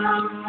Um,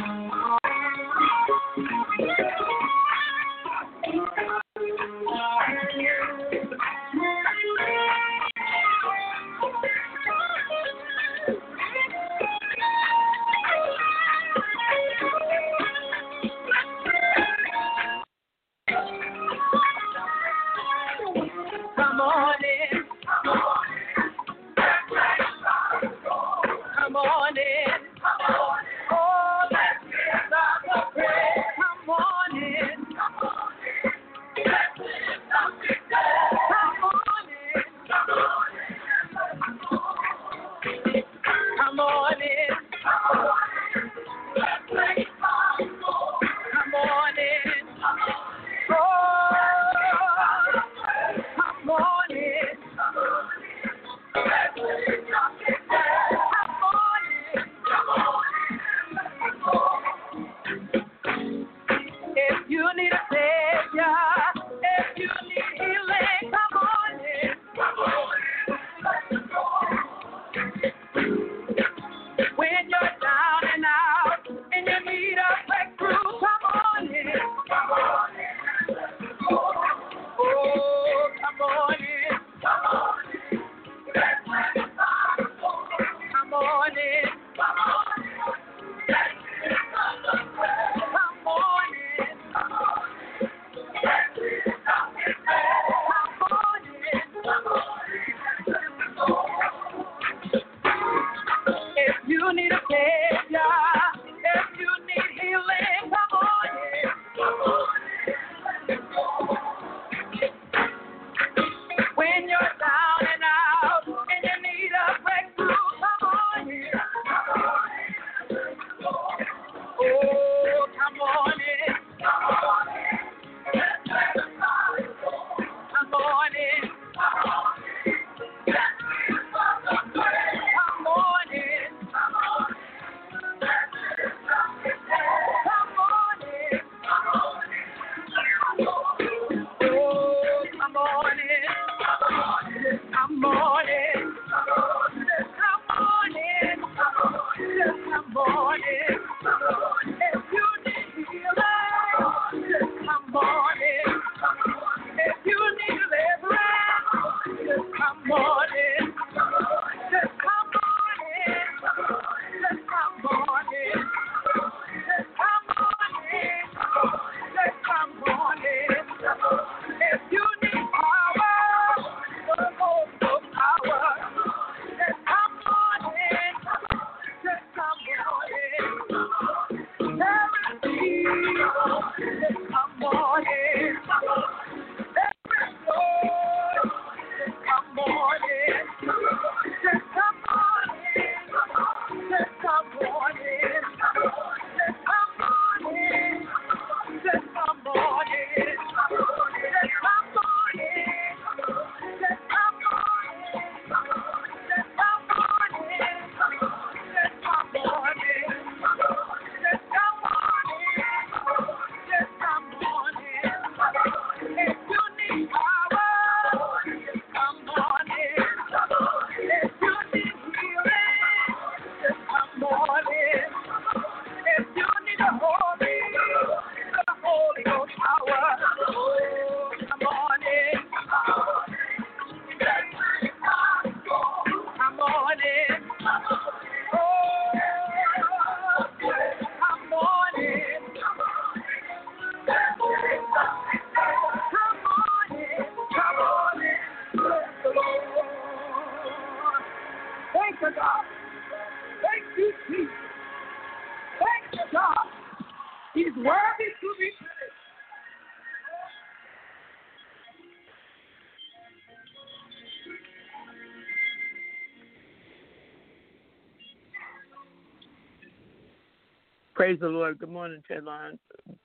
Praise the Lord. Good morning, Tedline.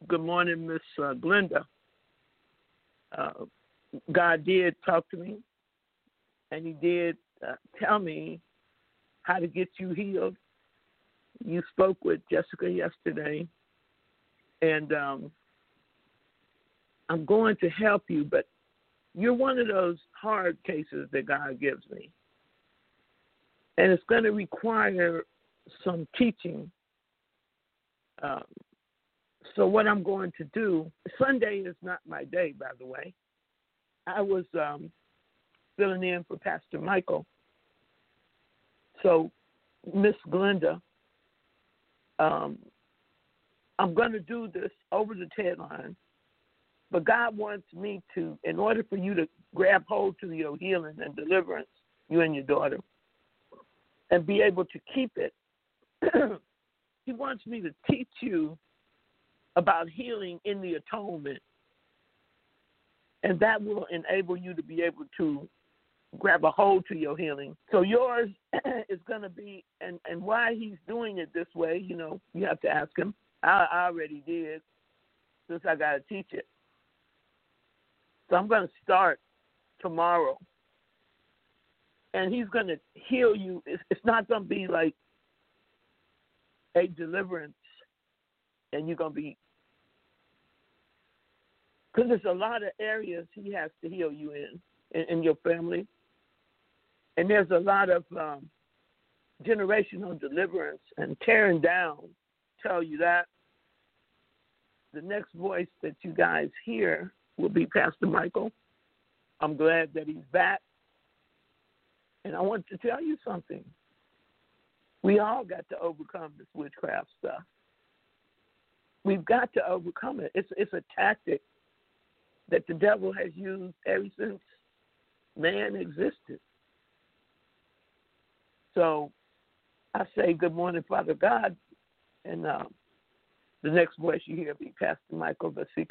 Good morning, Miss uh, Glenda. Uh, God did talk to me, and He did uh, tell me how to get you healed. You spoke with Jessica yesterday, and um, I'm going to help you, but you're one of those hard cases that God gives me. And it's going to require some teaching so what I'm going to do, Sunday is not my day, by the way. I was um, filling in for Pastor Michael. So, Miss Glenda, um, I'm going to do this over the TED line, but God wants me to, in order for you to grab hold to your healing and deliverance, you and your daughter, and be able to keep it, He wants me to teach you about healing in the atonement. And that will enable you to be able to grab a hold to your healing. So yours is going to be, and, and why he's doing it this way, you know, you have to ask him. I, I already did since I got to teach it. So I'm going to start tomorrow. And he's going to heal you. It's, it's not going to be like a deliverance and you're going to be because there's a lot of areas he has to heal you in, in, in your family. And there's a lot of um, generational deliverance and tearing down. Tell you that. The next voice that you guys hear will be Pastor Michael. I'm glad that he's back. And I want to tell you something. We all got to overcome this witchcraft stuff. We've got to overcome it. It's it's a tactic that the devil has used ever since man existed. So I say, Good morning, Father God. And um, the next voice you hear will be Pastor Michael Vasik.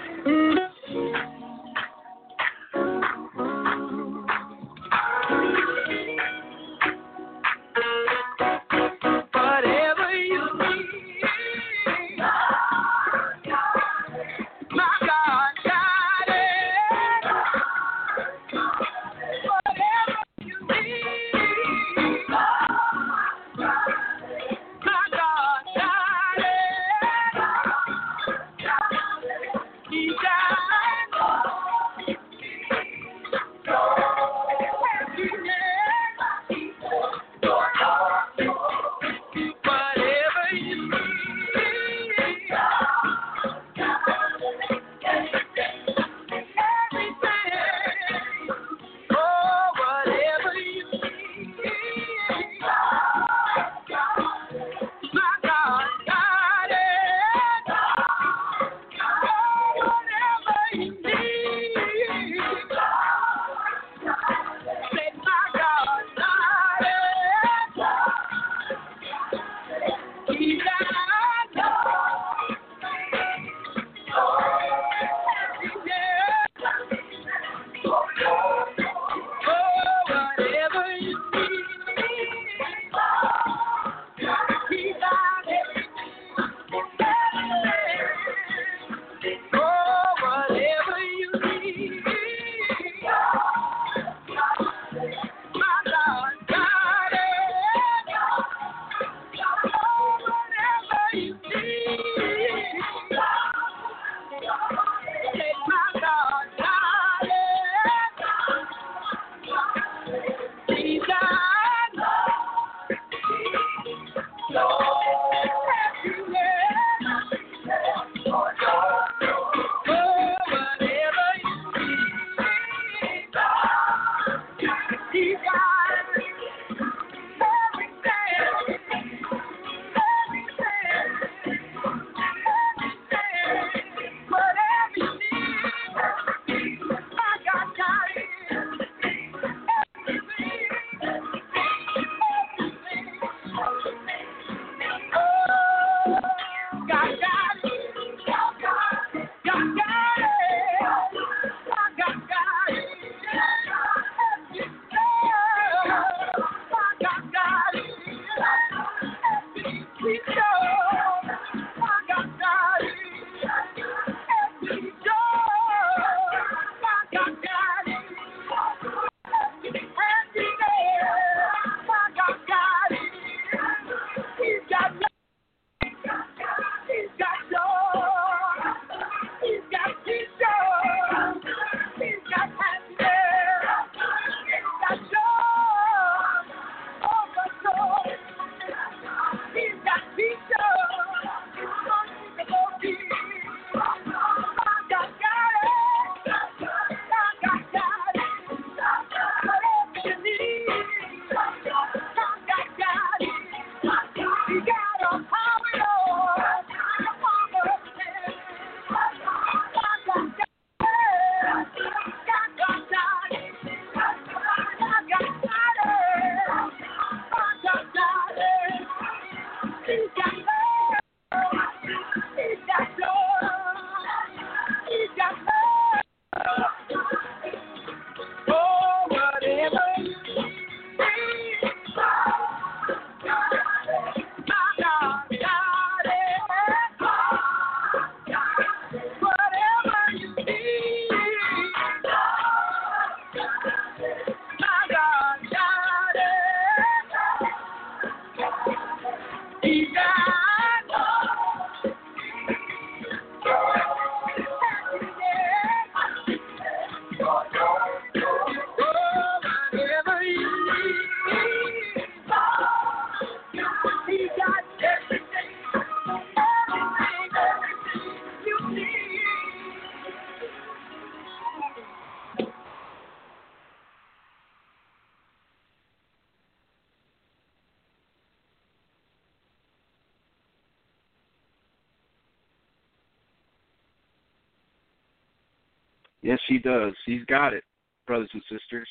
Does. He's got it, brothers and sisters.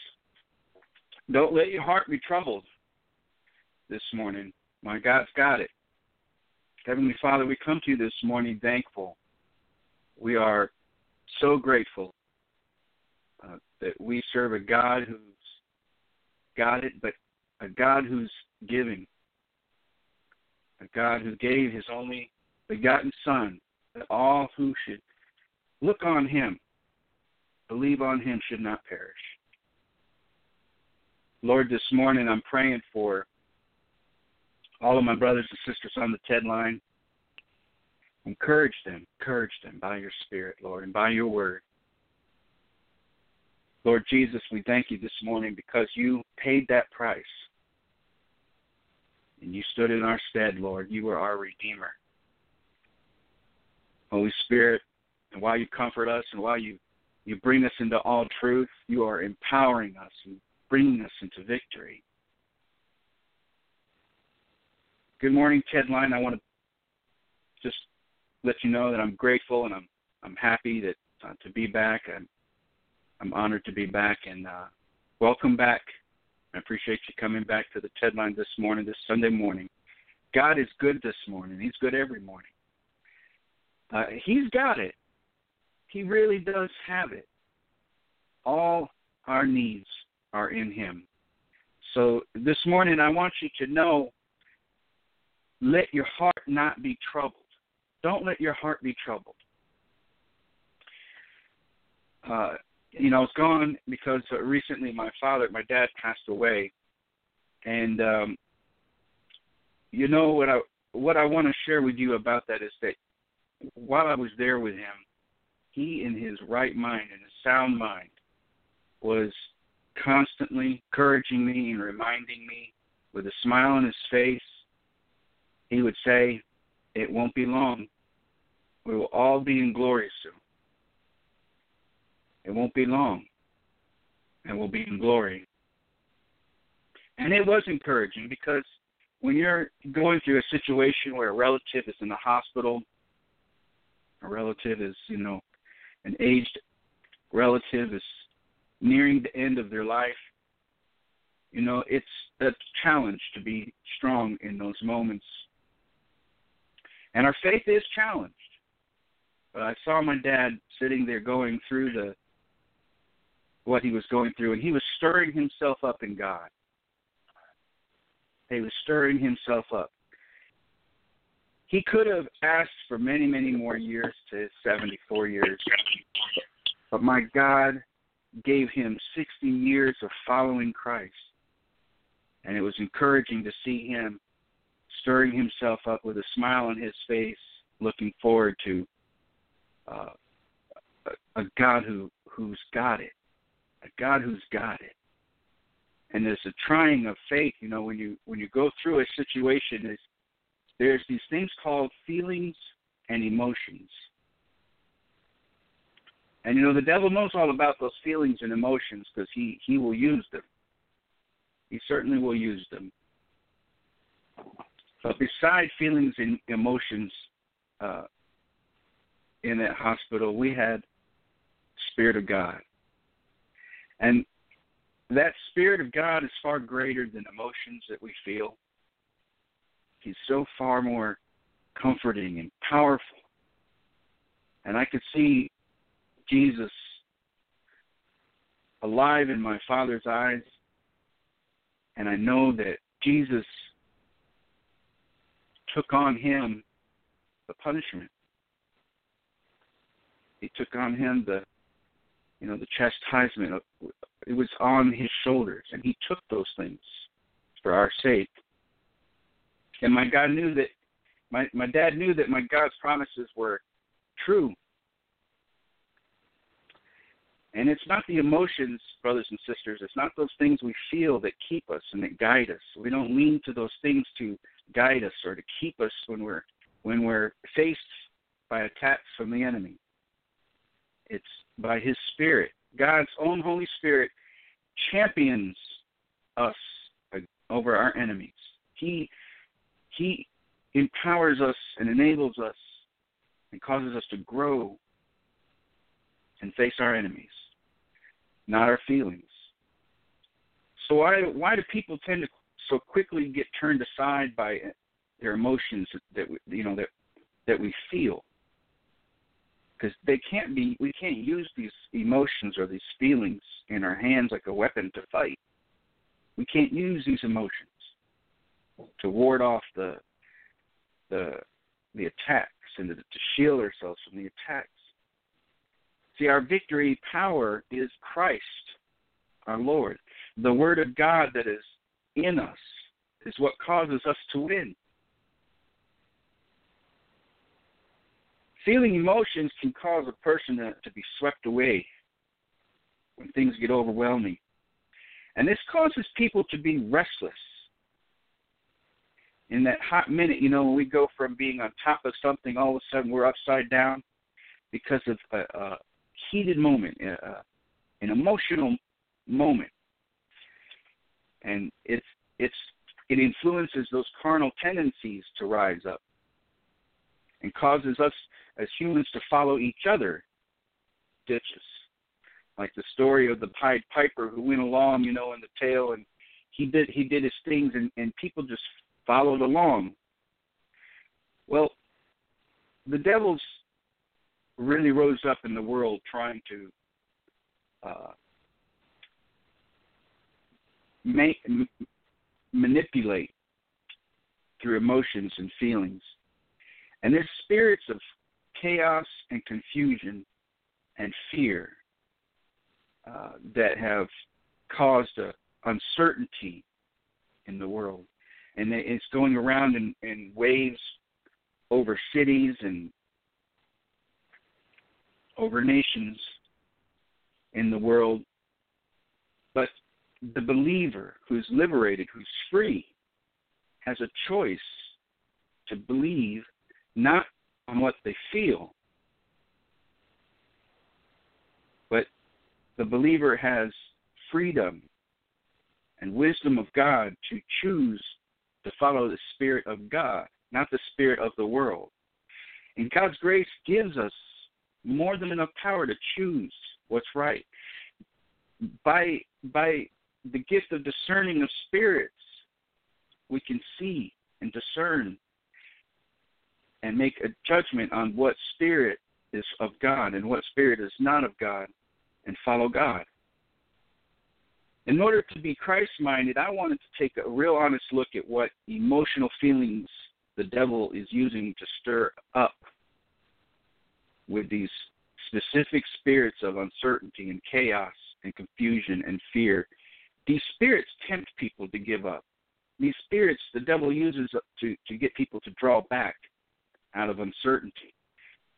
Don't let your heart be troubled this morning. My God's got it. Heavenly Father, we come to you this morning thankful. We are so grateful uh, that we serve a God who's got it, but a God who's giving, a God who gave his only begotten Son, that all who should look on him, believe on him, should not perish. Lord, this morning I'm praying for all of my brothers and sisters on the TED line. Encourage them, encourage them by your Spirit, Lord, and by your word. Lord Jesus, we thank you this morning because you paid that price. And you stood in our stead, Lord. You were our Redeemer. Holy Spirit, and while you comfort us and while you, you bring us into all truth, you are empowering us and bringing us into victory. Good morning, Ted Line. I want to just let you know that I'm grateful and I'm I'm happy that uh, to be back. I'm I'm honored to be back and uh, welcome back. I appreciate you coming back to the TED Line this morning, this Sunday morning. God is good this morning. He's good every morning. Uh, he's got it. He really does have it. All our needs are in Him. So this morning, I want you to know let your heart not be troubled. Don't let your heart be troubled. Uh, you know, I was gone because uh, recently my father, my dad passed away, and um, you know what I what I want to share with you about that is that while I was there with him, he in his right mind, in his sound mind, was constantly encouraging me and reminding me with a smile on his face he would say, It won't be long. We will all be in glory soon. It won't be long. And we'll be in glory. And it was encouraging because when you're going through a situation where a relative is in the hospital, a relative is, you know, an aged relative is nearing the end of their life, you know, it's a challenge to be strong in those moments and our faith is challenged. But I saw my dad sitting there going through the what he was going through, and he was stirring himself up in God. He was stirring himself up. He could have asked for many, many more years to his 74 years, but my God gave him 60 years of following Christ. And it was encouraging to see him stirring himself up with a smile on his face, looking forward to uh, a, a God who who's got it, a God who's got it. And there's a trying of faith, you know, when you when you go through a situation, is there's these things called feelings and emotions. And you know the devil knows all about those feelings and emotions because he he will use them. He certainly will use them. But beside feelings and emotions uh, in that hospital, we had Spirit of God. And that Spirit of God is far greater than emotions that we feel. He's so far more comforting and powerful. And I could see Jesus alive in my Father's eyes. And I know that Jesus took on him the punishment. He took on him the, you know, the chastisement. It was on his shoulders, and he took those things for our sake. And my God knew that, my my dad knew that my God's promises were true. And it's not the emotions, brothers and sisters, it's not those things we feel that keep us and that guide us. We don't lean to those things to guide us or to keep us when we're when we're faced by attacks from the enemy. It's by his spirit. God's own Holy Spirit champions us over our enemies. He he empowers us and enables us and causes us to grow and face our enemies, not our feelings. So why why do people tend to so quickly get turned aside by their emotions that we, you know that that we feel? Because they can't be we can't use these emotions or these feelings in our hands like a weapon to fight. We can't use these emotions to ward off the the the attacks and to, to shield ourselves from the attacks. See, our victory power is Christ, our Lord. The Word of God that is in us is what causes us to win. Feeling emotions can cause a person to, to be swept away when things get overwhelming. And this causes people to be restless. In that hot minute, you know, when we go from being on top of something, all of a sudden we're upside down because of a, a heated moment, a, an emotional moment, and it's it's it influences those carnal tendencies to rise up and causes us as humans to follow each other ditches. Like the story of the Pied Piper who went along, you know, in the tale, and he did he did his things, and and people just followed along. Well, the devils really rose up in the world trying to uh, manipulate through emotions and feelings, and there's spirits of chaos and confusion and fear uh, that have caused a uncertainty in the world, and it's going around in, in waves over cities and over nations in the world. But the believer who's liberated, who's free, has a choice to believe not on what they feel, but the believer has freedom and wisdom of God to choose to follow the Spirit of God, not the Spirit of the world. And God's grace gives us more than enough power to choose what's right. By by the gift of discerning of spirits, we can see and discern and make a judgment on what spirit is of God and what spirit is not of God and follow God. In order to be Christ minded, I wanted to take a real honest look at what emotional feelings the devil is using to stir up with these specific spirits of uncertainty and chaos and confusion and fear. These spirits tempt people to give up. These spirits the devil uses to, to get people to draw back out of uncertainty.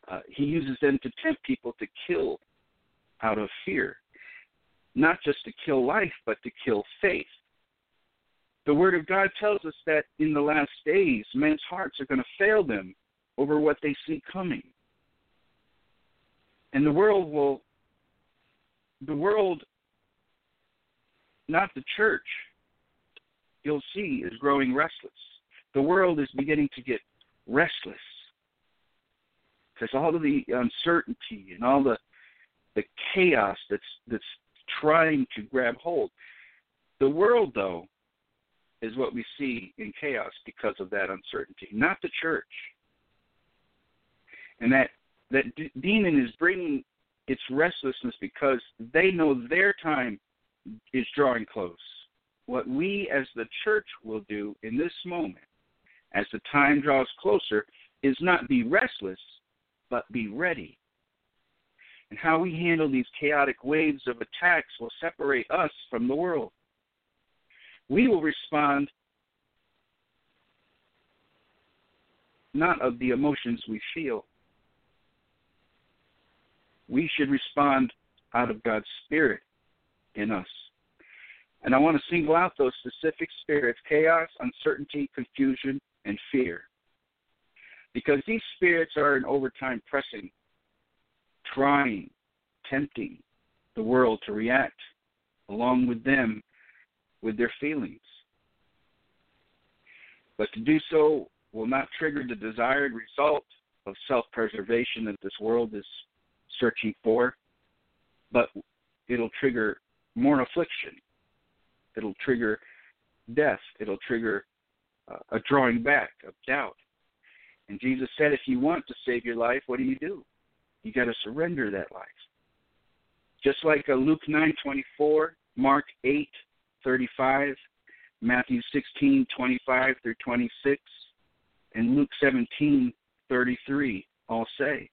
Uh, he uses them to tempt people to kill out of fear, not just to kill life, but to kill faith. The Word of God tells us that in the last days, men's hearts are going to fail them over what they see coming. And the world will, the world, not the church, you'll see, is growing restless. The world is beginning to get restless because all of the uncertainty and all the the chaos that's that's trying to grab hold. The world, though, is what we see in chaos because of that uncertainty, not the church. And that that d- demon is bringing its restlessness because they know their time is drawing close. What we as the church will do in this moment, as the time draws closer, is not be restless, but be ready and how we handle these chaotic waves of attacks will separate us from the world. We will respond not of the emotions we feel. We should respond out of God's Spirit in us. And I want to single out those specific spirits chaos, uncertainty, confusion, and fear. Because these spirits are in overtime pressing trying, tempting the world to react along with them with their feelings. But to do so will not trigger the desired result of self preservation that this world is searching for. but it'll trigger more affliction. It'll trigger death. It'll trigger uh, a drawing back of doubt. And Jesus said, if you want to save your life, what do you do? You got to surrender that life. Just like uh, Luke 9:24, Mark 8:35, Matthew 16:25 through 26, and Luke 17:33 all say.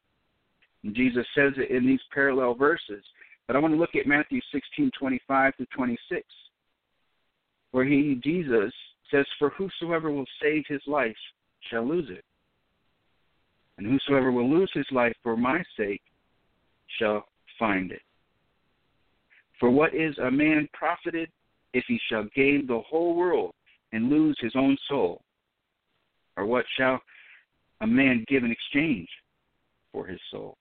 And Jesus says it in these parallel verses. But I want to look at Matthew 16:25 through 26, where he Jesus says, "For whosoever will save his life shall lose it, and whosoever will lose his life for my sake shall find it. For what is a man profited if he shall gain the whole world and lose his own soul? Or what shall a man give in exchange for his soul?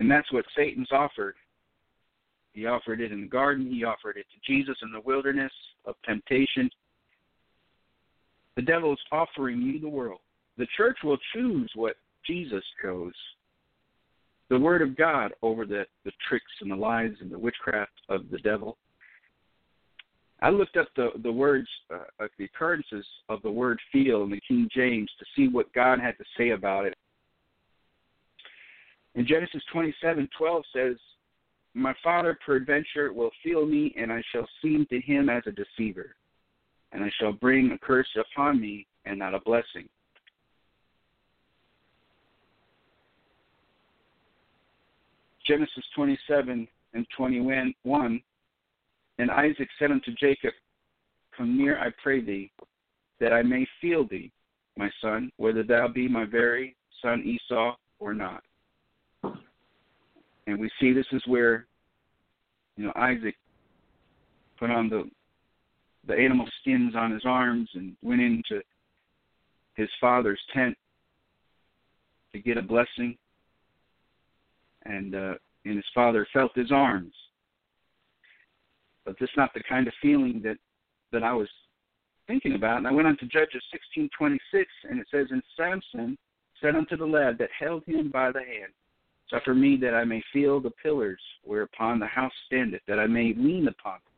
And that's what Satan's offered. He offered it in the garden, he offered it to Jesus in the wilderness of temptation. The devil is offering you the world. The church will choose what Jesus chose. The word of God over the, the tricks and the lies and the witchcraft of the devil. I looked up the, the words, uh, the occurrences of the word feel in the King James to see what God had to say about it. In Genesis 27:12 says, "My father peradventure will feel me, and I shall seem to him as a deceiver, and I shall bring a curse upon me, and not a blessing." Genesis 27 and 21, and Isaac said unto Jacob, Come near, I pray thee, that I may feel thee, my son, whether thou be my very son Esau or not. And we see this is where, you know, Isaac put on the the animal skins on his arms and went into his father's tent to get a blessing and uh, and his father felt his arms. But that's not the kind of feeling that that I was thinking about. And I went on to Judges sixteen twenty six, and it says, "And Samson said unto the lad that held him by the hand, Suffer me that I may feel the pillars whereupon the house standeth, that I may lean upon them."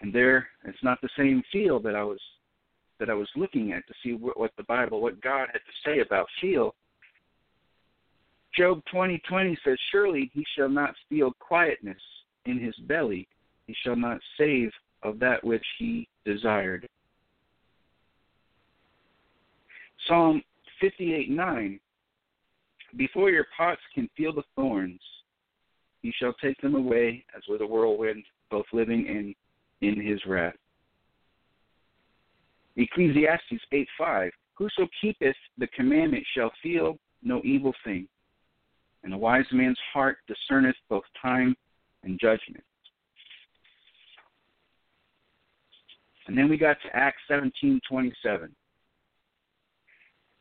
And there, it's not the same feel that I was that I was looking at to see what, what the Bible, what God had to say about feel. Job 20:20 says, "Surely he shall not feel quietness in his belly; he shall not save of that which he desired." Psalm 58:9 Before your pots can feel the thorns, he shall take them away as with a whirlwind, both living and in his wrath. Ecclesiastes 8:5 Whoso keepeth the commandment shall feel no evil thing and a wise man's heart discerneth both time and judgment. And then we got to Acts 17:27.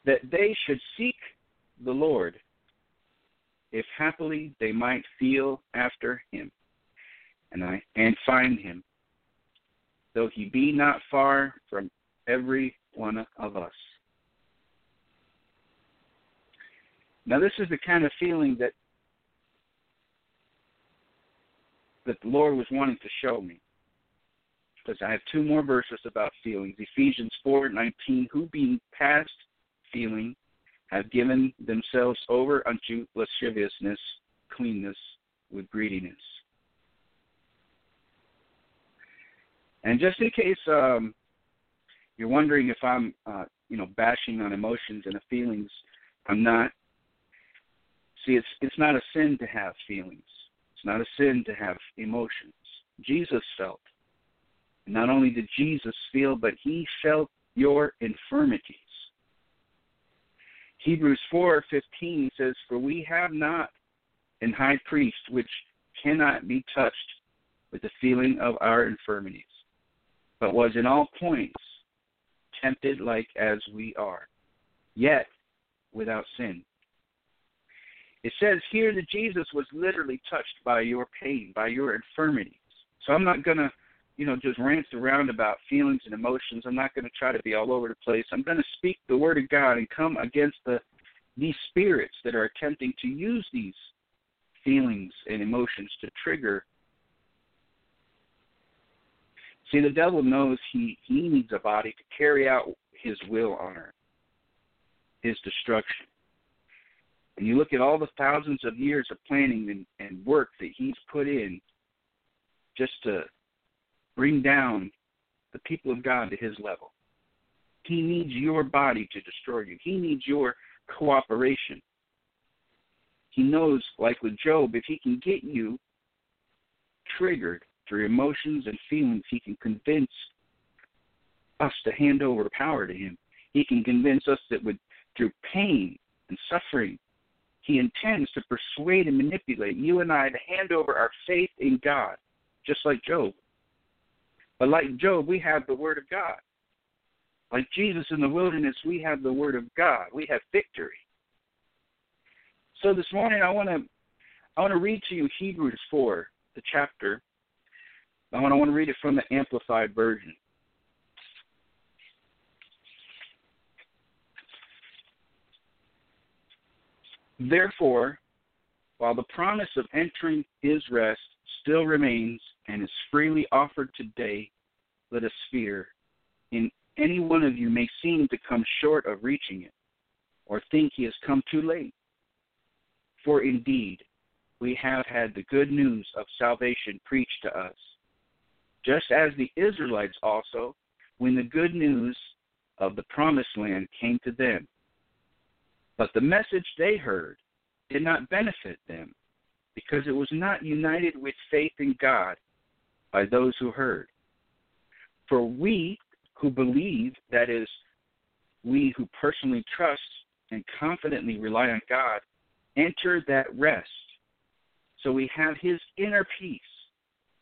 That they should seek the Lord, if happily they might feel after him, and I and find him, though he be not far from every one of us. Now, this is the kind of feeling that that the Lord was wanting to show me. Because I have two more verses about feelings. Ephesians 4:19, who being past feeling have given themselves over unto lasciviousness, cleanness with greediness. And just in case um, you're wondering if I'm, uh, you know, bashing on emotions and feelings, I'm not. See, it's it's not a sin to have feelings. It's not a sin to have emotions. Jesus felt. Not only did Jesus feel, but he felt your infirmities. Hebrews 4:15 says, "For we have not an high priest which cannot be touched with the feeling of our infirmities, but was in all points tempted like as we are, yet without sin." It says here that Jesus was literally touched by your pain, by your infirmities. So I'm not going to, you know, just rant around about feelings and emotions. I'm not going to try to be all over the place. I'm going to speak the word of God and come against the these spirits that are attempting to use these feelings and emotions to trigger. See, the devil knows he he needs a body to carry out his will on earth, his destruction. And you look at all the thousands of years of planning and, and work that he's put in just to bring down the people of God to his level. He needs your body to destroy you. He needs your cooperation. He knows, like with Job, if he can get you triggered through emotions and feelings, he can convince us to hand over power to him. He can convince us that with through pain and suffering, he intends to persuade and manipulate you and I to hand over our faith in God, just like Job. But like Job, we have the Word of God. Like Jesus in the wilderness, we have the Word of God. We have victory. So this morning, I want to I want to read to you Hebrews four, the chapter. I want to read it from the Amplified version. Therefore, while the promise of entering his rest still remains and is freely offered today, let us fear. In any one of you may seem to come short of reaching it, or think he has come too late. For indeed, we have had the good news of salvation preached to us, just as the Israelites also, when the good news of the promised land came to them. But the message they heard did not benefit them because it was not united with faith in God by those who heard. For we who believe, that is, we who personally trust and confidently rely on God, enter that rest. So we have His inner peace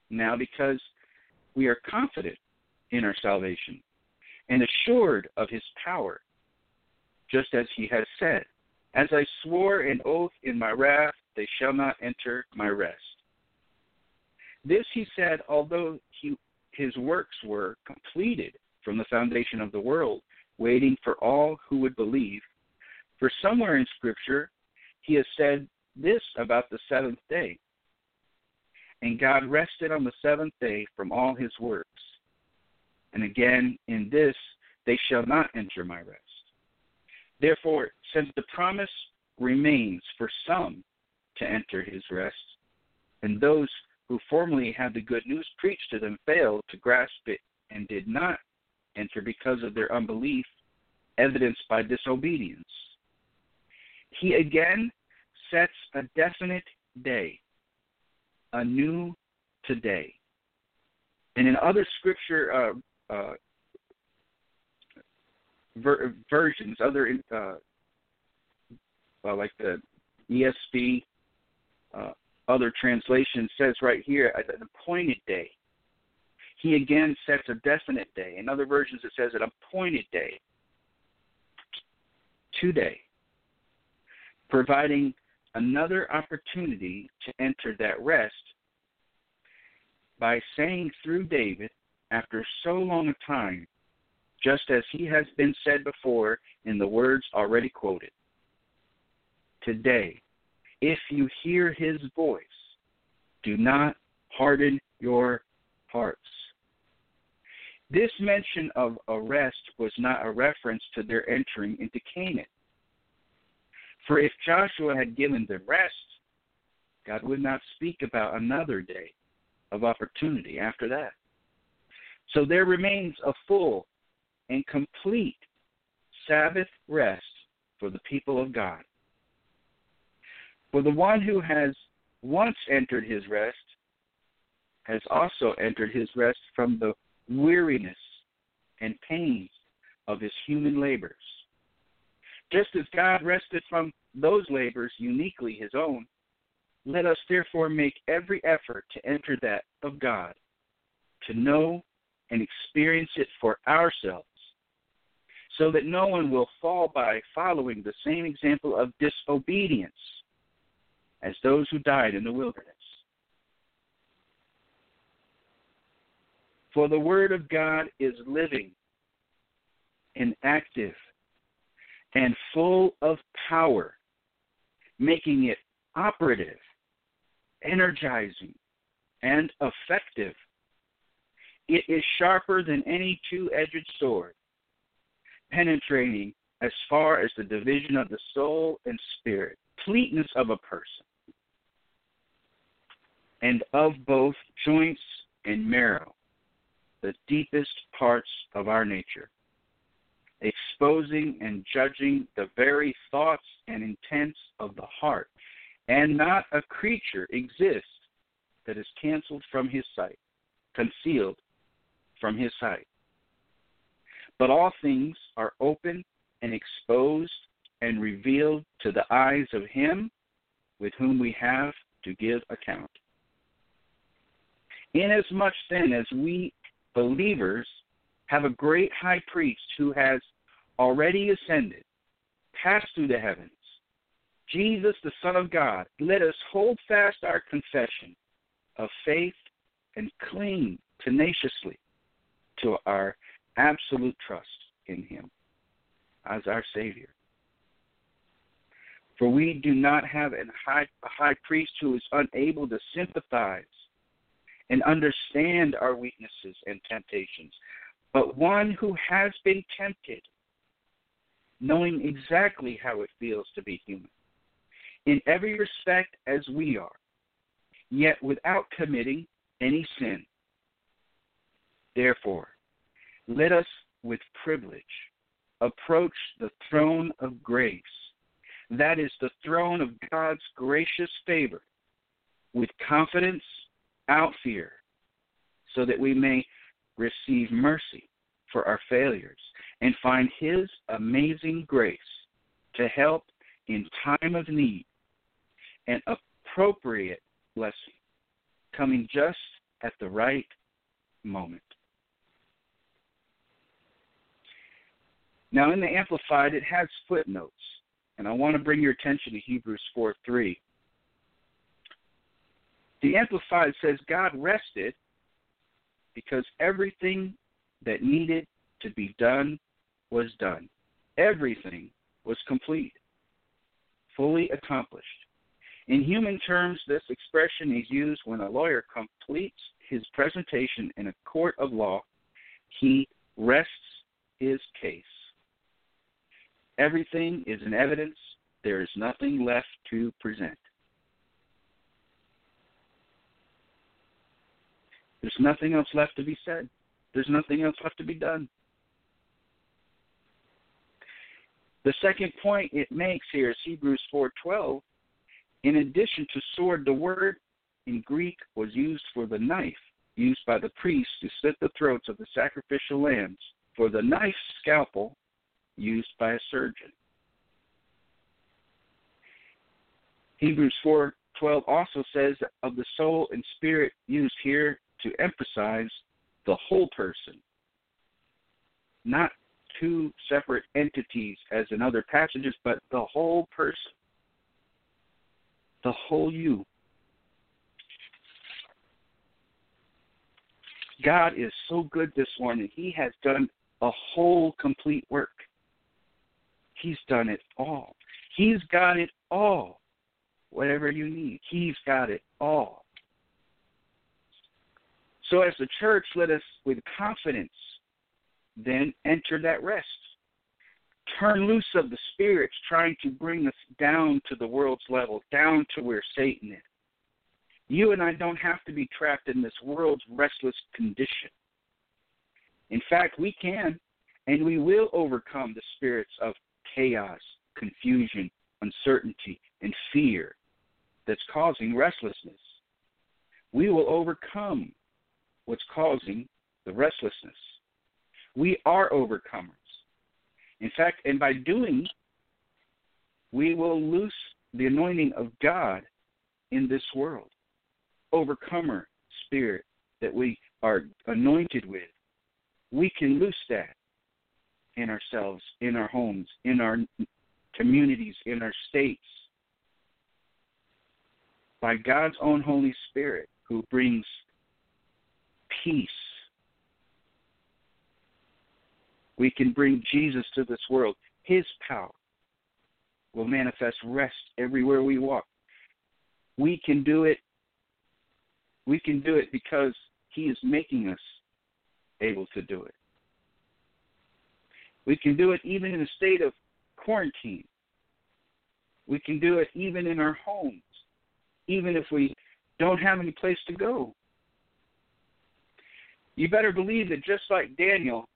now because we are confident in our salvation and assured of His power, just as He has said, As I swore an oath in my wrath, they shall not enter my rest. This he said, although he, his works were completed from the foundation of the world, waiting for all who would believe. For somewhere in Scripture, he has said this about the seventh day. And God rested on the seventh day from all his works. And again, in this, they shall not enter my rest. Therefore, since the promise remains for some to enter his rest, and those who formerly had the good news preached to them failed to grasp it and did not enter because of their unbelief, evidenced by disobedience. He again sets a definite day, a new today. And in other scripture uh, uh, ver- versions, other uh, like the ESV, uh, other translation says right here an appointed day. He again sets a definite day. In other versions, it says an appointed day. Today, providing another opportunity to enter that rest by saying through David, after so long a time, just as he has been said before in the words already quoted. Today, if you hear his voice, do not harden your hearts. This mention of arrest was not a reference to their entering into Canaan. For if Joshua had given them rest, God would not speak about another day of opportunity after that. So there remains a full and complete Sabbath rest for the people of God. For the one who has once entered his rest has also entered his rest from the weariness and pains of his human labors. Just as God rested from those labors uniquely his own, let us therefore make every effort to enter that of God, to know and experience it for ourselves, so that no one will fall by following the same example of disobedience as those who died in the wilderness. For the Word of God is living and active and full of power, making it operative, energizing, and effective. It is sharper than any two edged sword, penetrating as far as the division of the soul and spirit, completeness of a person, and of both joints and marrow, the deepest parts of our nature, exposing and judging the very thoughts and intents of the heart. And not a creature exists that is canceled from his sight, concealed from his sight. But all things are open and exposed and revealed to the eyes of him with whom we have to give account. Inasmuch then as we believers have a great high priest who has already ascended, passed through the heavens, Jesus, the Son of God, let us hold fast our confession of faith and cling tenaciously to our absolute trust in Him as our Savior. For we do not have a high, a high priest who is unable to sympathize and understand our weaknesses and temptations, but one who has been tempted, knowing exactly how it feels to be human, in every respect as we are, yet without committing any sin. Therefore, let us with privilege approach the throne of grace. That is the throne of God's gracious favor with confidence out fear, so that we may receive mercy for our failures and find His amazing grace to help in time of need an appropriate blessing coming just at the right moment. Now, in the Amplified, it has footnotes, and I want to bring your attention to Hebrews 4 3. The Amplified says God rested because everything that needed to be done was done. Everything was complete, fully accomplished. In human terms, this expression is used when a lawyer completes his presentation in a court of law. He rests his case. Everything is in evidence. There is nothing left to present. There's nothing else left to be said. There's nothing else left to be done. The second point it makes here is Hebrews 4:12. In addition to sword, the word in Greek was used for the knife used by the priests to slit the throats of the sacrificial lambs, for the knife scalpel used by a surgeon. Hebrews 4:12 also says of the soul and spirit used here to emphasize the whole person, not two separate entities as in other passages, but the whole person, the whole you. God is so good this morning. He has done a whole complete work. He's done it all. He's got it all. Whatever you need, He's got it all. So, as the church, let us with confidence then enter that rest. Turn loose of the spirits trying to bring us down to the world's level, down to where Satan is. You and I don't have to be trapped in this world's restless condition. In fact, we can and we will overcome the spirits of chaos, confusion, uncertainty, and fear that's causing restlessness. We will overcome what's causing the restlessness. We are overcomers. In fact, and by doing, we will loose the anointing of God in this world. Overcomer spirit that we are anointed with. We can loose that in ourselves, in our homes, in our communities, in our states. By God's own Holy Spirit, who brings peace We can bring Jesus to this world. His power will manifest rest everywhere we walk. We can do it. We can do it because He is making us able to do it. We can do it even in a state of quarantine. We can do it even in our homes, even if we don't have any place to go. You better believe that just like Daniel,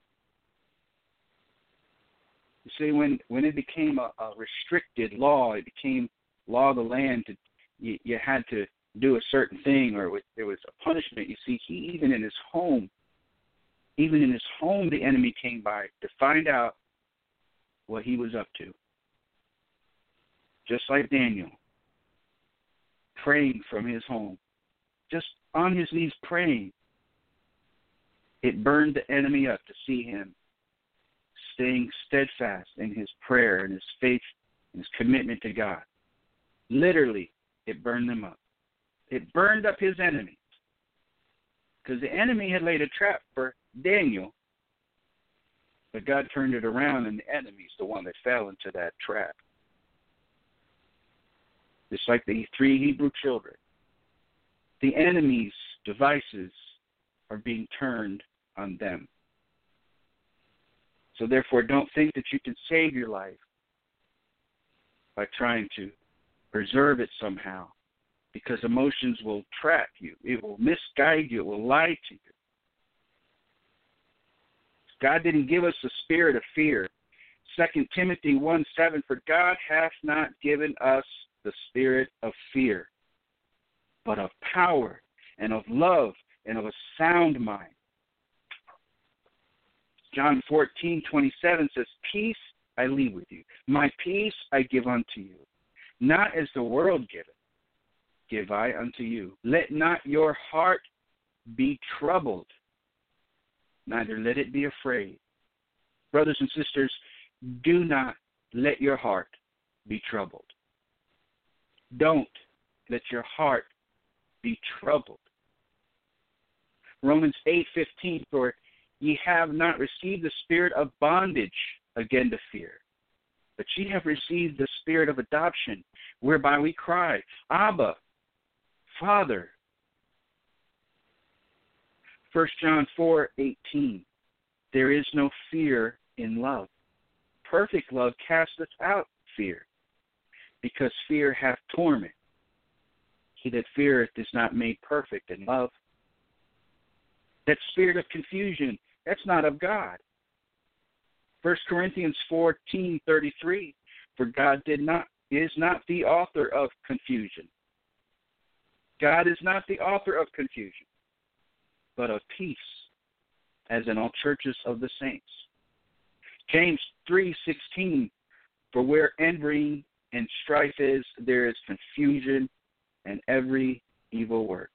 you see, when when it became a, a restricted law, it became law of the land. To you, you had to do a certain thing, or it was, there was a punishment. You see, he even in his home, even in his home, the enemy came by to find out what he was up to. Just like Daniel, praying from his home, just on his knees praying. It burned the enemy up to see him staying steadfast in his prayer and his faith and his commitment to God. Literally, it burned them up. It burned up his enemies. Because the enemy had laid a trap for Daniel, but God turned it around, and the enemy's the one that fell into that trap. Just like the three Hebrew children. The enemy's devices are being turned on them. So therefore, don't think that you can save your life by trying to preserve it somehow, because emotions will trap you. It will misguide you. It will lie to you. God didn't give us a spirit of fear. Second Timothy 1 7, for God hath not given us the spirit of fear, but of power and of love and of a sound mind. John 14, 27 says, Peace I leave with you. My peace I give unto you. Not as the world giveth, give I unto you. Let not your heart be troubled, neither let it be afraid. Brothers and sisters, do not let your heart be troubled. Don't let your heart be troubled. Romans 8:15 for ye have not received the spirit of bondage again to fear, but ye have received the spirit of adoption, whereby we cry, Abba, Father. 1 John 4:18 There is no fear in love. Perfect love casteth out fear, because fear hath torment. He that feareth is not made perfect in love. That spirit of confusion that's not of God. First Corinthians fourteen thirty three, for God did not is not the author of confusion. God is not the author of confusion, but of peace, as in all churches of the saints. James three sixteen, for where envy and strife is, there is confusion and every evil work.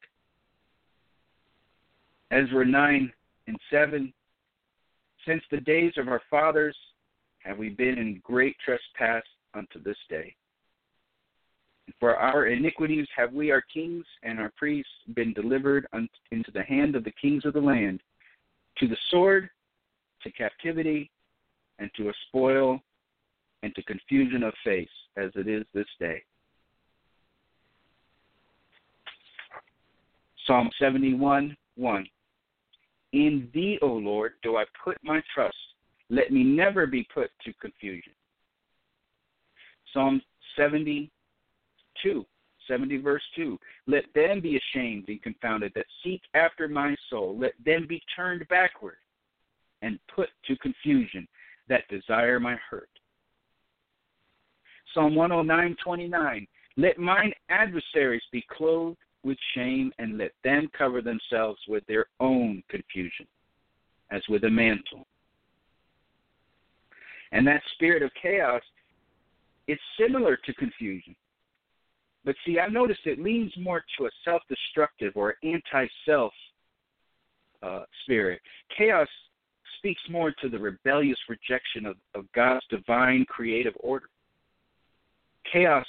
Ezra 9 and 7 since the days of our fathers have we been in great trespass unto this day. For our iniquities have we, our kings and our priests, been delivered into the hand of the kings of the land, to the sword, to captivity, and to a spoil, and to confusion of face, as it is this day. Psalm 71 1. In thee, O Lord, do I put my trust. Let me never be put to confusion. Psalm 72, 70 verse 2. Let them be ashamed and confounded that seek after my soul. Let them be turned backward and put to confusion that desire my hurt. Psalm 109, 29. Let mine adversaries be clothed with shame and let them cover themselves with their own confusion, as with a mantle. And that spirit of chaos, it's similar to confusion. But see, I've noticed it leans more to a self destructive or anti self uh, spirit. Chaos speaks more to the rebellious rejection of, of God's divine creative order. Chaos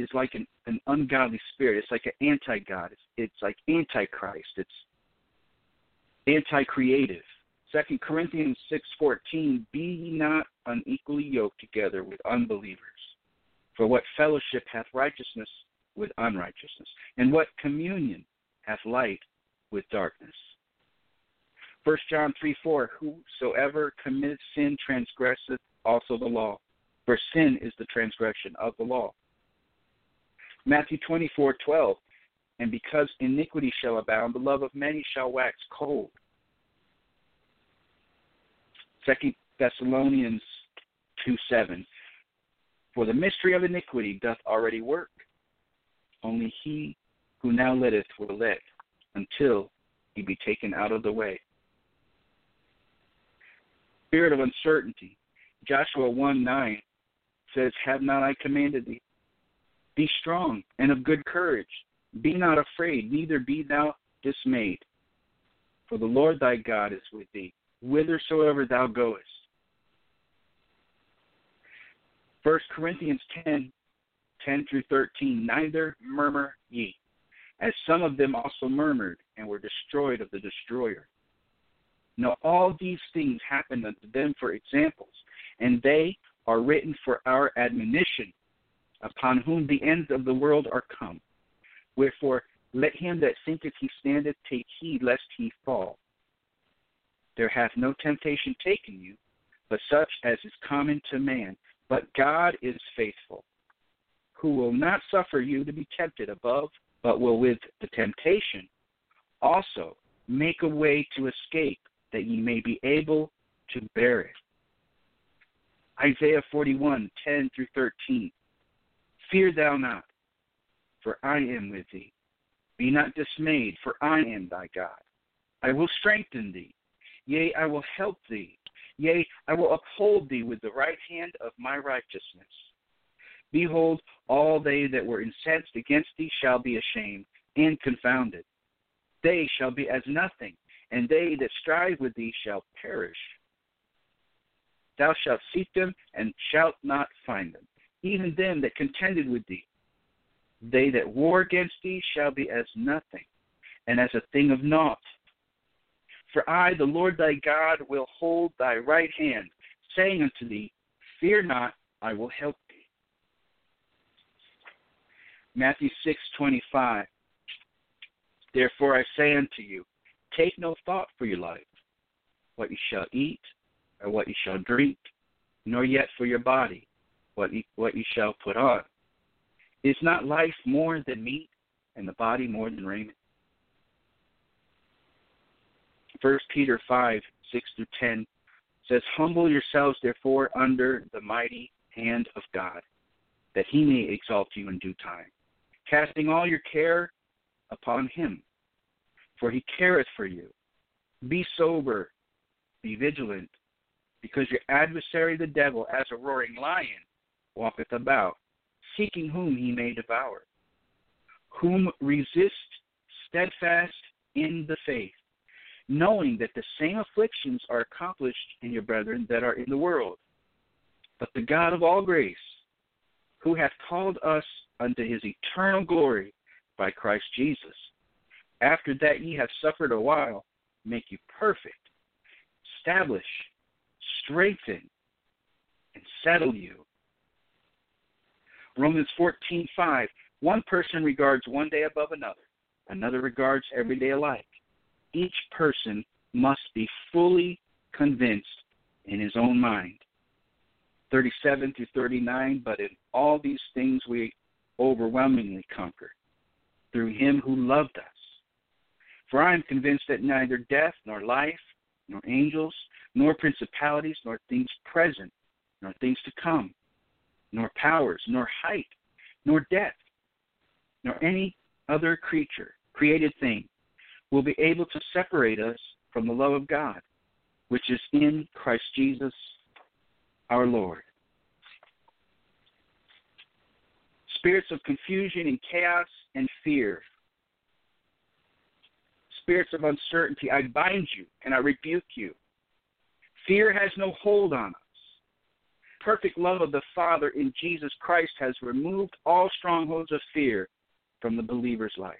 is like an, an ungodly spirit. It's like an anti God. It's, it's like antichrist. It's anti creative Second Corinthians six fourteen, be ye not unequally yoked together with unbelievers. For what fellowship hath righteousness with unrighteousness? And what communion hath light with darkness? First John three four, whosoever committeth sin transgresseth also the law. For sin is the transgression of the law. Matthew twenty four twelve, and because iniquity shall abound, the love of many shall wax cold. Second Thessalonians two seven. For the mystery of iniquity doth already work. Only he who now letteth will let until he be taken out of the way. Spirit of uncertainty. Joshua 1 9 says, Have not I commanded thee? Be strong and of good courage. Be not afraid, neither be thou dismayed. For the Lord thy God is with thee, whithersoever thou goest. 1 Corinthians 10 10 through 13 Neither murmur ye, as some of them also murmured and were destroyed of the destroyer. Now all these things happened unto them for examples, and they are written for our admonition, upon whom the ends of the world are come. Wherefore, let him that thinketh he standeth take heed lest he fall. There hath no temptation taken you, but such as is common to man. But God is faithful, who will not suffer you to be tempted above, but will with the temptation also make a way to escape, that ye may be able to bear it. Isaiah 41, 10 through 13. Fear thou not, for I am with thee. Be not dismayed, for I am thy God. I will strengthen thee. Yea, I will help thee. Yea, I will uphold thee with the right hand of my righteousness. Behold, all they that were incensed against thee shall be ashamed and confounded. They shall be as nothing, and they that strive with thee shall perish. Thou shalt seek them and shalt not find them, even them that contended with thee. They that war against thee shall be as nothing, and as a thing of naught. For I, the Lord thy God, will hold thy right hand, saying unto thee, Fear not, I will help thee. Matthew six twenty five. Therefore I say unto you, take no thought for your life, what you shall eat, or what you shall drink, nor yet for your body, what you, what you shall put on. Is not life more than meat, and the body more than raiment? First Peter five six through ten says, "Humble yourselves, therefore, under the mighty hand of God, that He may exalt you in due time, casting all your care upon Him, for He careth for you. Be sober, be vigilant, because your adversary the devil, as a roaring lion, walketh about, seeking whom he may devour. Whom resist steadfast in the faith, knowing that the same afflictions are accomplished in your brethren that are in the world. But the God of all grace, who hath called us unto his eternal glory by Christ Jesus, after that ye have suffered a while, make you perfect, establish, strengthen, and settle you. Romans 14:5 One person regards one day above another, another regards every day alike. Each person must be fully convinced in his own mind. 37 through 39 But in all these things we overwhelmingly conquer through him who loved us. For I am convinced that neither death nor life, nor angels, nor principalities, nor things present, nor things to come, nor powers, nor height, nor depth, nor any other creature, created thing, will be able to separate us from the love of God, which is in Christ Jesus our Lord. Spirits of confusion and chaos and fear. Spirits of uncertainty, I bind you and I rebuke you. Fear has no hold on us. Perfect love of the Father in Jesus Christ has removed all strongholds of fear from the believer's life.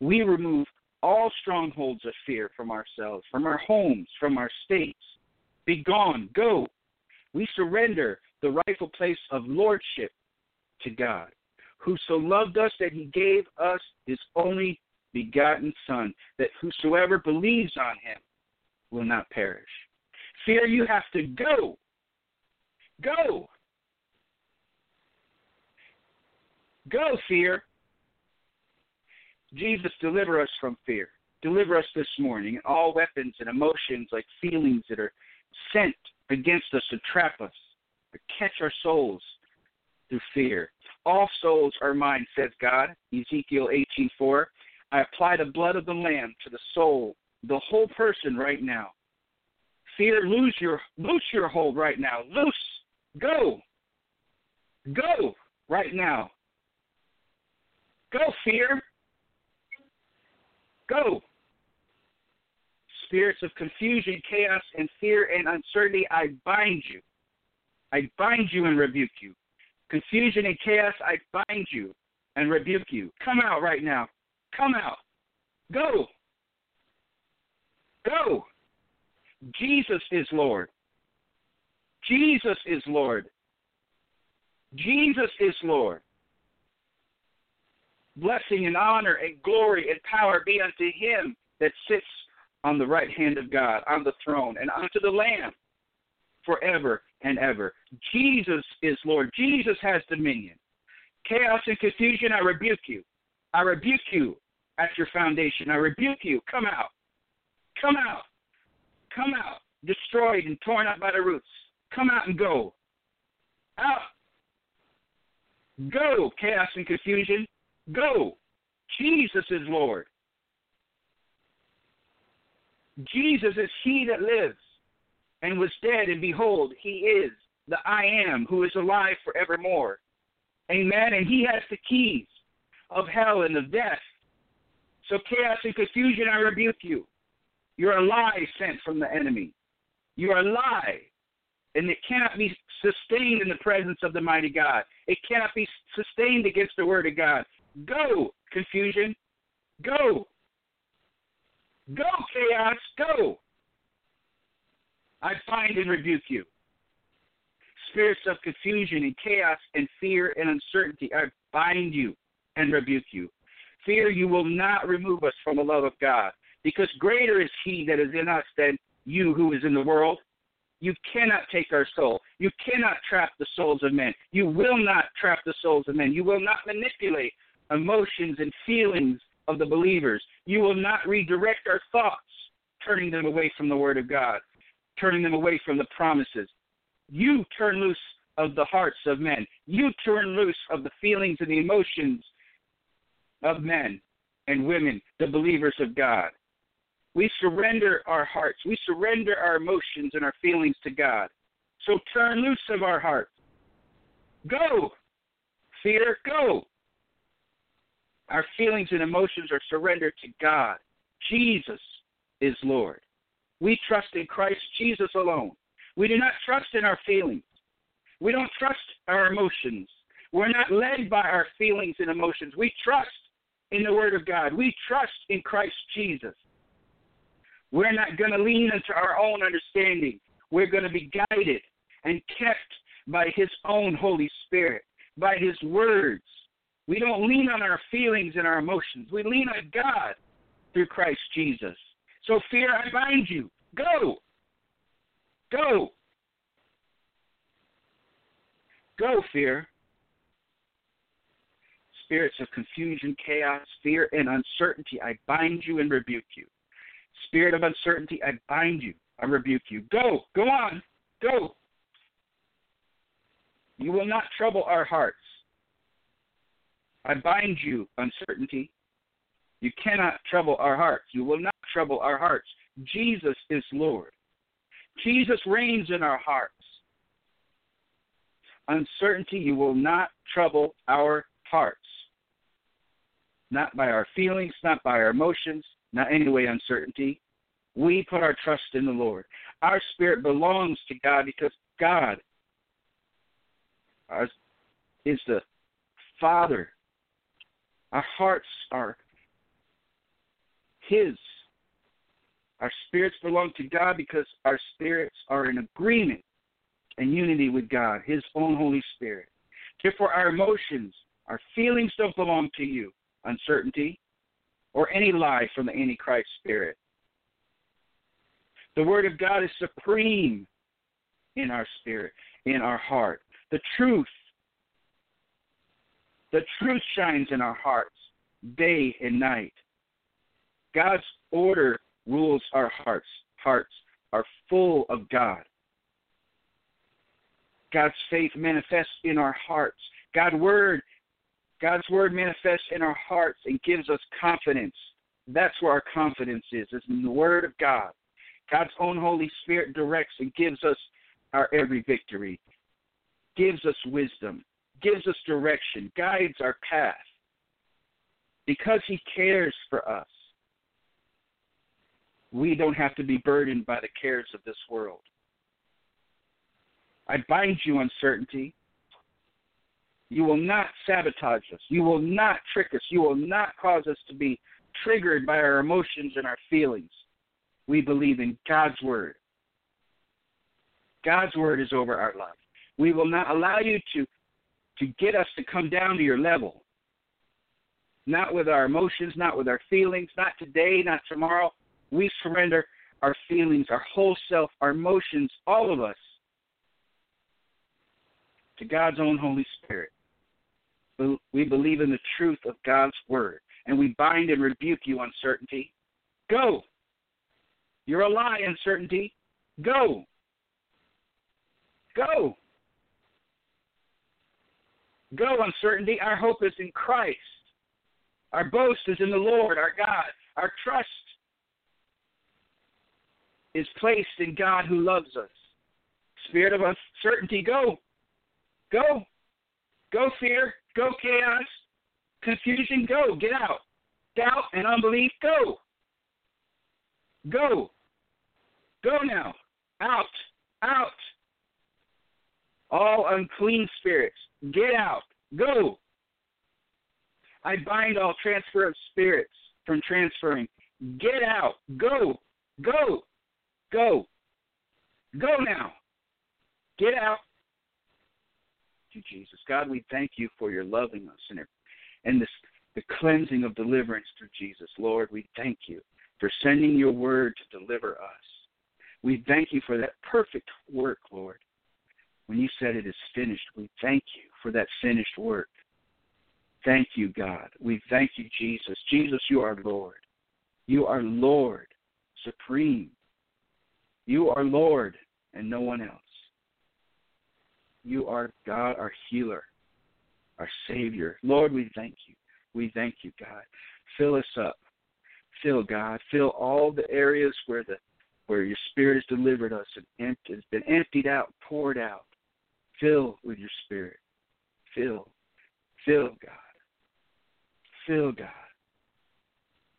We remove all strongholds of fear from ourselves, from our homes, from our states. Be gone, go. We surrender the rightful place of lordship to God, who so loved us that he gave us his only begotten Son, that whosoever believes on him will not perish. Fear, you have to go. Go. Go, fear. Jesus, deliver us from fear. Deliver us this morning. All weapons and emotions, like feelings that are sent against us to trap us, to catch our souls through fear. All souls are mine, says God. Ezekiel 18:4. I apply the blood of the Lamb to the soul, the whole person right now. Fear, lose your loose your hold right now. Loose. Go. Go right now. Go, fear. Go. Spirits of confusion, chaos, and fear and uncertainty, I bind you. I bind you and rebuke you. Confusion and chaos, I bind you and rebuke you. Come out right now. Come out. Go. Go. Jesus is Lord. Jesus is Lord. Jesus is Lord. Blessing and honor and glory and power be unto him that sits on the right hand of God, on the throne, and unto the Lamb forever and ever. Jesus is Lord. Jesus has dominion. Chaos and confusion, I rebuke you. I rebuke you at your foundation. I rebuke you. Come out. Come out. Come out. Destroyed and torn up by the roots. Come out and go. Out. Go, chaos and confusion. Go. Jesus is Lord. Jesus is he that lives and was dead, and behold, he is the I am who is alive forevermore. Amen. And he has the keys of hell and of death. So, chaos and confusion, I rebuke you. You're a lie sent from the enemy. You're a lie. And it cannot be sustained in the presence of the mighty God. It cannot be sustained against the word of God. Go, confusion. Go. Go, chaos. Go. I bind and rebuke you. Spirits of confusion and chaos and fear and uncertainty, I bind you and rebuke you. Fear, you will not remove us from the love of God, because greater is He that is in us than you who is in the world. You cannot take our soul. You cannot trap the souls of men. You will not trap the souls of men. You will not manipulate emotions and feelings of the believers. You will not redirect our thoughts, turning them away from the Word of God, turning them away from the promises. You turn loose of the hearts of men. You turn loose of the feelings and the emotions of men and women, the believers of God. We surrender our hearts. We surrender our emotions and our feelings to God. So turn loose of our hearts. Go. Fear, go. Our feelings and emotions are surrendered to God. Jesus is Lord. We trust in Christ Jesus alone. We do not trust in our feelings. We don't trust our emotions. We're not led by our feelings and emotions. We trust in the Word of God. We trust in Christ Jesus. We're not going to lean into our own understanding. We're going to be guided and kept by His own Holy Spirit, by His words. We don't lean on our feelings and our emotions. We lean on God through Christ Jesus. So, fear, I bind you. Go. Go. Go, fear. Spirits of confusion, chaos, fear, and uncertainty, I bind you and rebuke you. Spirit of uncertainty, I bind you. I rebuke you. Go. Go on. Go. You will not trouble our hearts. I bind you, uncertainty. You cannot trouble our hearts. You will not trouble our hearts. Jesus is Lord. Jesus reigns in our hearts. Uncertainty, you will not trouble our hearts. Not by our feelings, not by our emotions, not any way uncertainty. We put our trust in the Lord. Our spirit belongs to God because God is the Father. Our hearts are His. Our spirits belong to God because our spirits are in agreement and unity with God, His own Holy Spirit. Therefore, our emotions, our feelings don't belong to you. Uncertainty or any lie from the Antichrist spirit. The Word of God is supreme in our spirit, in our heart. The truth, the truth shines in our hearts day and night. God's order rules our hearts. Hearts are full of God. God's faith manifests in our hearts. God's word, God's word manifests in our hearts and gives us confidence. That's where our confidence is, is in the word of God. God's own Holy Spirit directs and gives us our every victory, gives us wisdom, gives us direction, guides our path. Because He cares for us, we don't have to be burdened by the cares of this world. I bind you, uncertainty. You will not sabotage us. You will not trick us. You will not cause us to be triggered by our emotions and our feelings. We believe in God's word. God's word is over our life. We will not allow you to to get us to come down to your level. Not with our emotions, not with our feelings, not today, not tomorrow. We surrender our feelings, our whole self, our emotions, all of us to God's own Holy Spirit. We believe in the truth of God's word, and we bind and rebuke you, uncertainty. Go. You're a lie, uncertainty. Go. Go. Go, uncertainty. Our hope is in Christ. Our boast is in the Lord, our God. Our trust is placed in God who loves us. Spirit of uncertainty, go. Go. Go, fear. Go, chaos. Confusion, go. Get out. Doubt and unbelief, go. Go. Go now. Out. Out. All unclean spirits, get out. Go. I bind all transfer of spirits from transferring. Get out. Go. Go. Go. Go now. Get out you, Jesus. God, we thank you for your loving us and, and this, the cleansing of deliverance through Jesus. Lord, we thank you for sending your word to deliver us. We thank you for that perfect work, Lord. When you said it is finished, we thank you for that finished work. Thank you, God. We thank you, Jesus. Jesus, you are Lord. You are Lord, supreme. You are Lord and no one else. You are God, our healer, our Savior. Lord, we thank you. We thank you, God. Fill us up. Fill, God. Fill all the areas where the where your Spirit has delivered us and has been emptied out, poured out. Fill with your Spirit. Fill. Fill, God. Fill, God.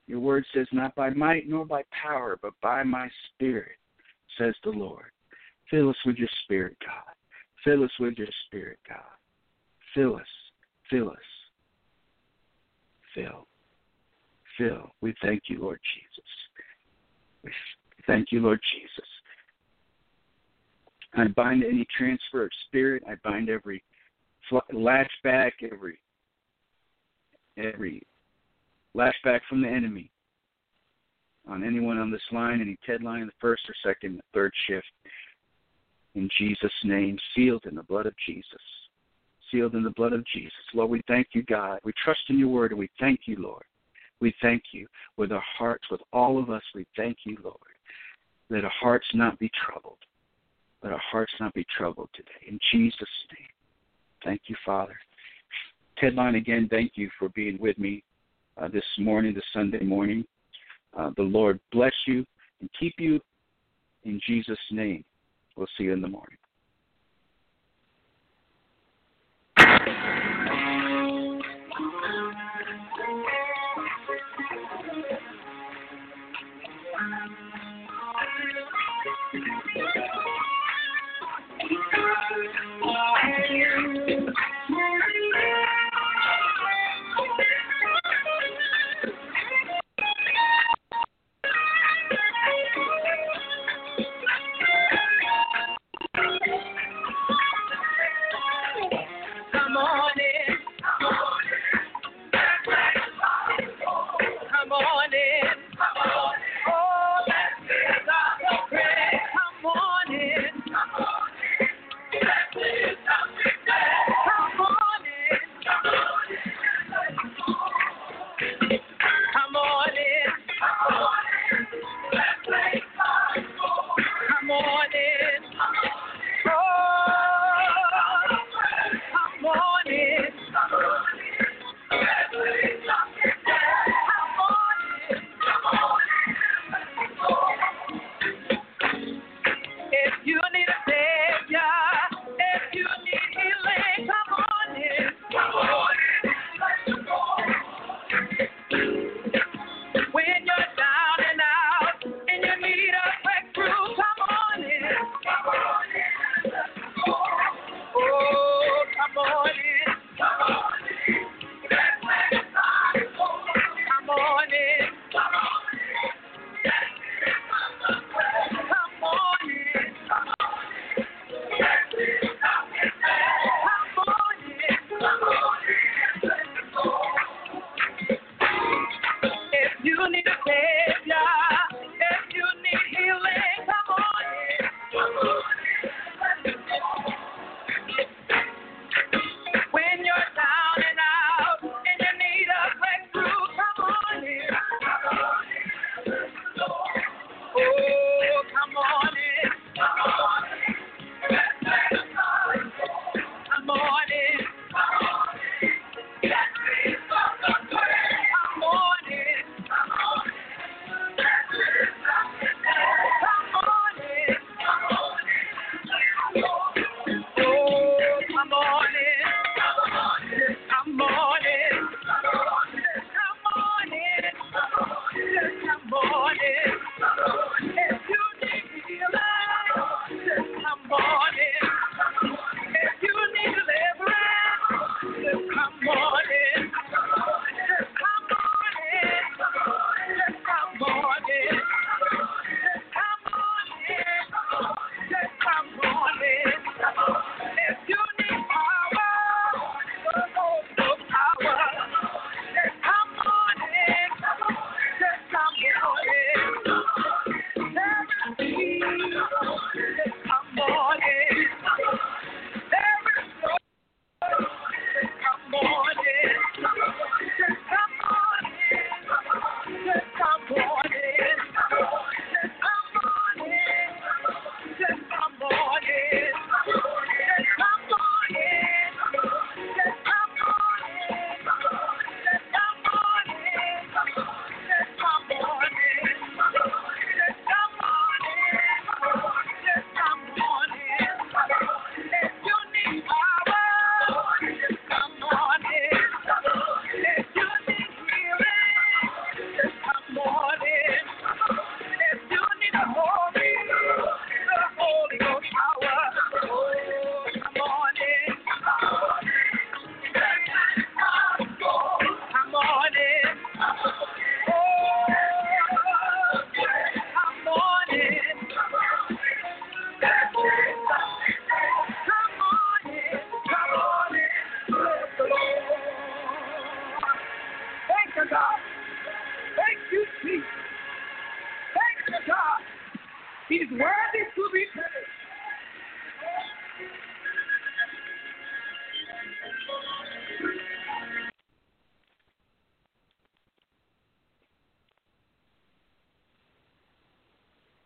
Your word says, not by might nor by power, but by my Spirit, says the Lord. Fill us with your Spirit, God. Fill us with your spirit, God. Fill us. Fill us. Fill. Fill. We thank you, Lord Jesus. We thank you, Lord Jesus. I bind any transfer of spirit. I bind every latch back, every every lash back from the enemy on anyone on this line, any TED line, the first or second, the third shift in Jesus' name, sealed in the blood of Jesus. Sealed in the blood of Jesus. Lord, we thank you, God. We trust in your word and we thank you, Lord. We thank you with our hearts, with all of us. We thank you, Lord. Let our hearts not be troubled. Let our hearts not be troubled today. In Jesus' name. Thank you, Father. Ted Line, again, thank you for being with me uh, this morning, this Sunday morning. Uh, the Lord bless you and keep you in Jesus' name. We'll see you in the morning.